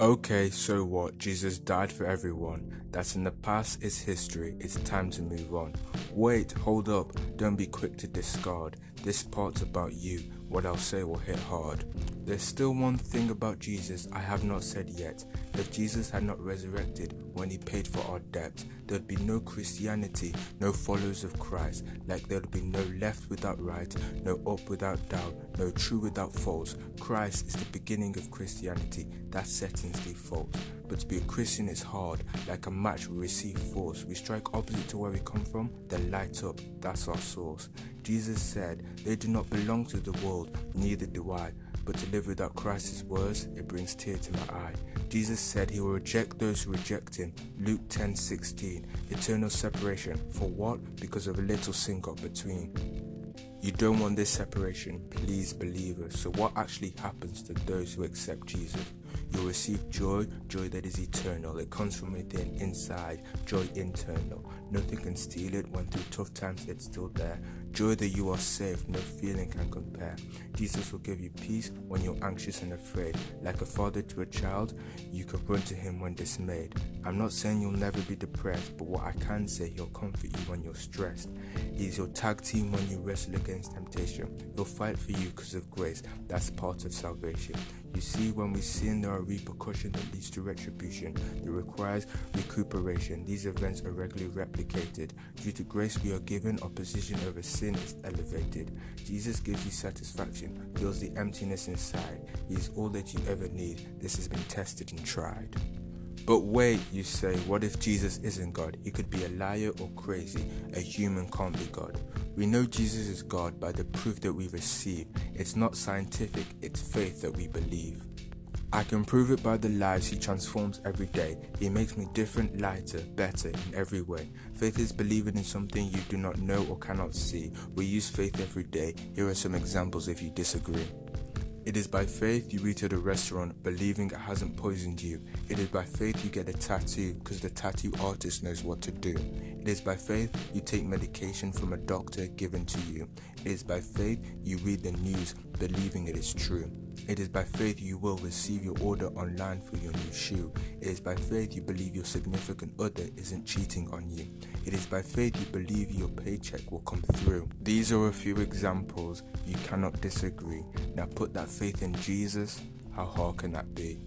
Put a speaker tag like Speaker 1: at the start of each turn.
Speaker 1: Okay, so what? Jesus died for everyone. That's in the past, it's history. It's time to move on. Wait, hold up. Don't be quick to discard. This part's about you. What I'll say will hit hard. There's still one thing about Jesus I have not said yet. If Jesus had not resurrected when he paid for our debt, there'd be no Christianity, no followers of Christ, like there'd be no left without right, no up without down, no true without false. Christ is the beginning of Christianity, that's setting's default. But to be a Christian is hard, like a match we receive force. We strike opposite to where we come from, then light up, that's our source. Jesus said, They do not belong to the world, neither do I. But to live without Christ's words, it brings tear to my eye. Jesus said he will reject those who reject him. Luke 10 16. Eternal separation. For what? Because of a little sin got between. You don't want this separation, please believe us. So, what actually happens to those who accept Jesus? You'll receive joy, joy that is eternal. It comes from within, inside, joy internal. Nothing can steal it when through tough times it's still there. Joy that you are safe, no feeling can compare. Jesus will give you peace when you're anxious and afraid. Like a father to a child, you can run to him when dismayed. I'm not saying you'll never be depressed, but what I can say, he'll comfort you when you're stressed. He's your tag team when you wrestle against temptation. He'll fight for you because of grace. That's part of salvation. You see, when we sin, there are repercussions that leads to retribution. It requires recuperation. These events are regularly replicated. Due to grace we are given, opposition over sin is elevated. Jesus gives you satisfaction, fills the emptiness inside. He is all that you ever need. This has been tested and tried. But wait, you say, what if Jesus isn't God? He could be a liar or crazy. A human can't be God. We know Jesus is God by the proof that we receive. It's not scientific, it's faith that we believe. I can prove it by the lives he transforms every day. He makes me different, lighter, better in every way. Faith is believing in something you do not know or cannot see. We use faith every day. Here are some examples if you disagree. It is by faith you eat at a restaurant believing it hasn't poisoned you. It is by faith you get a tattoo because the tattoo artist knows what to do. It is by faith you take medication from a doctor given to you. It is by faith you read the news believing it is true. It is by faith you will receive your order online for your new shoe. It is by faith you believe your significant other isn't cheating on you. It is by faith you believe your paycheck will come through. These are a few examples. You cannot disagree. Now put that faith in Jesus. How hard can that be?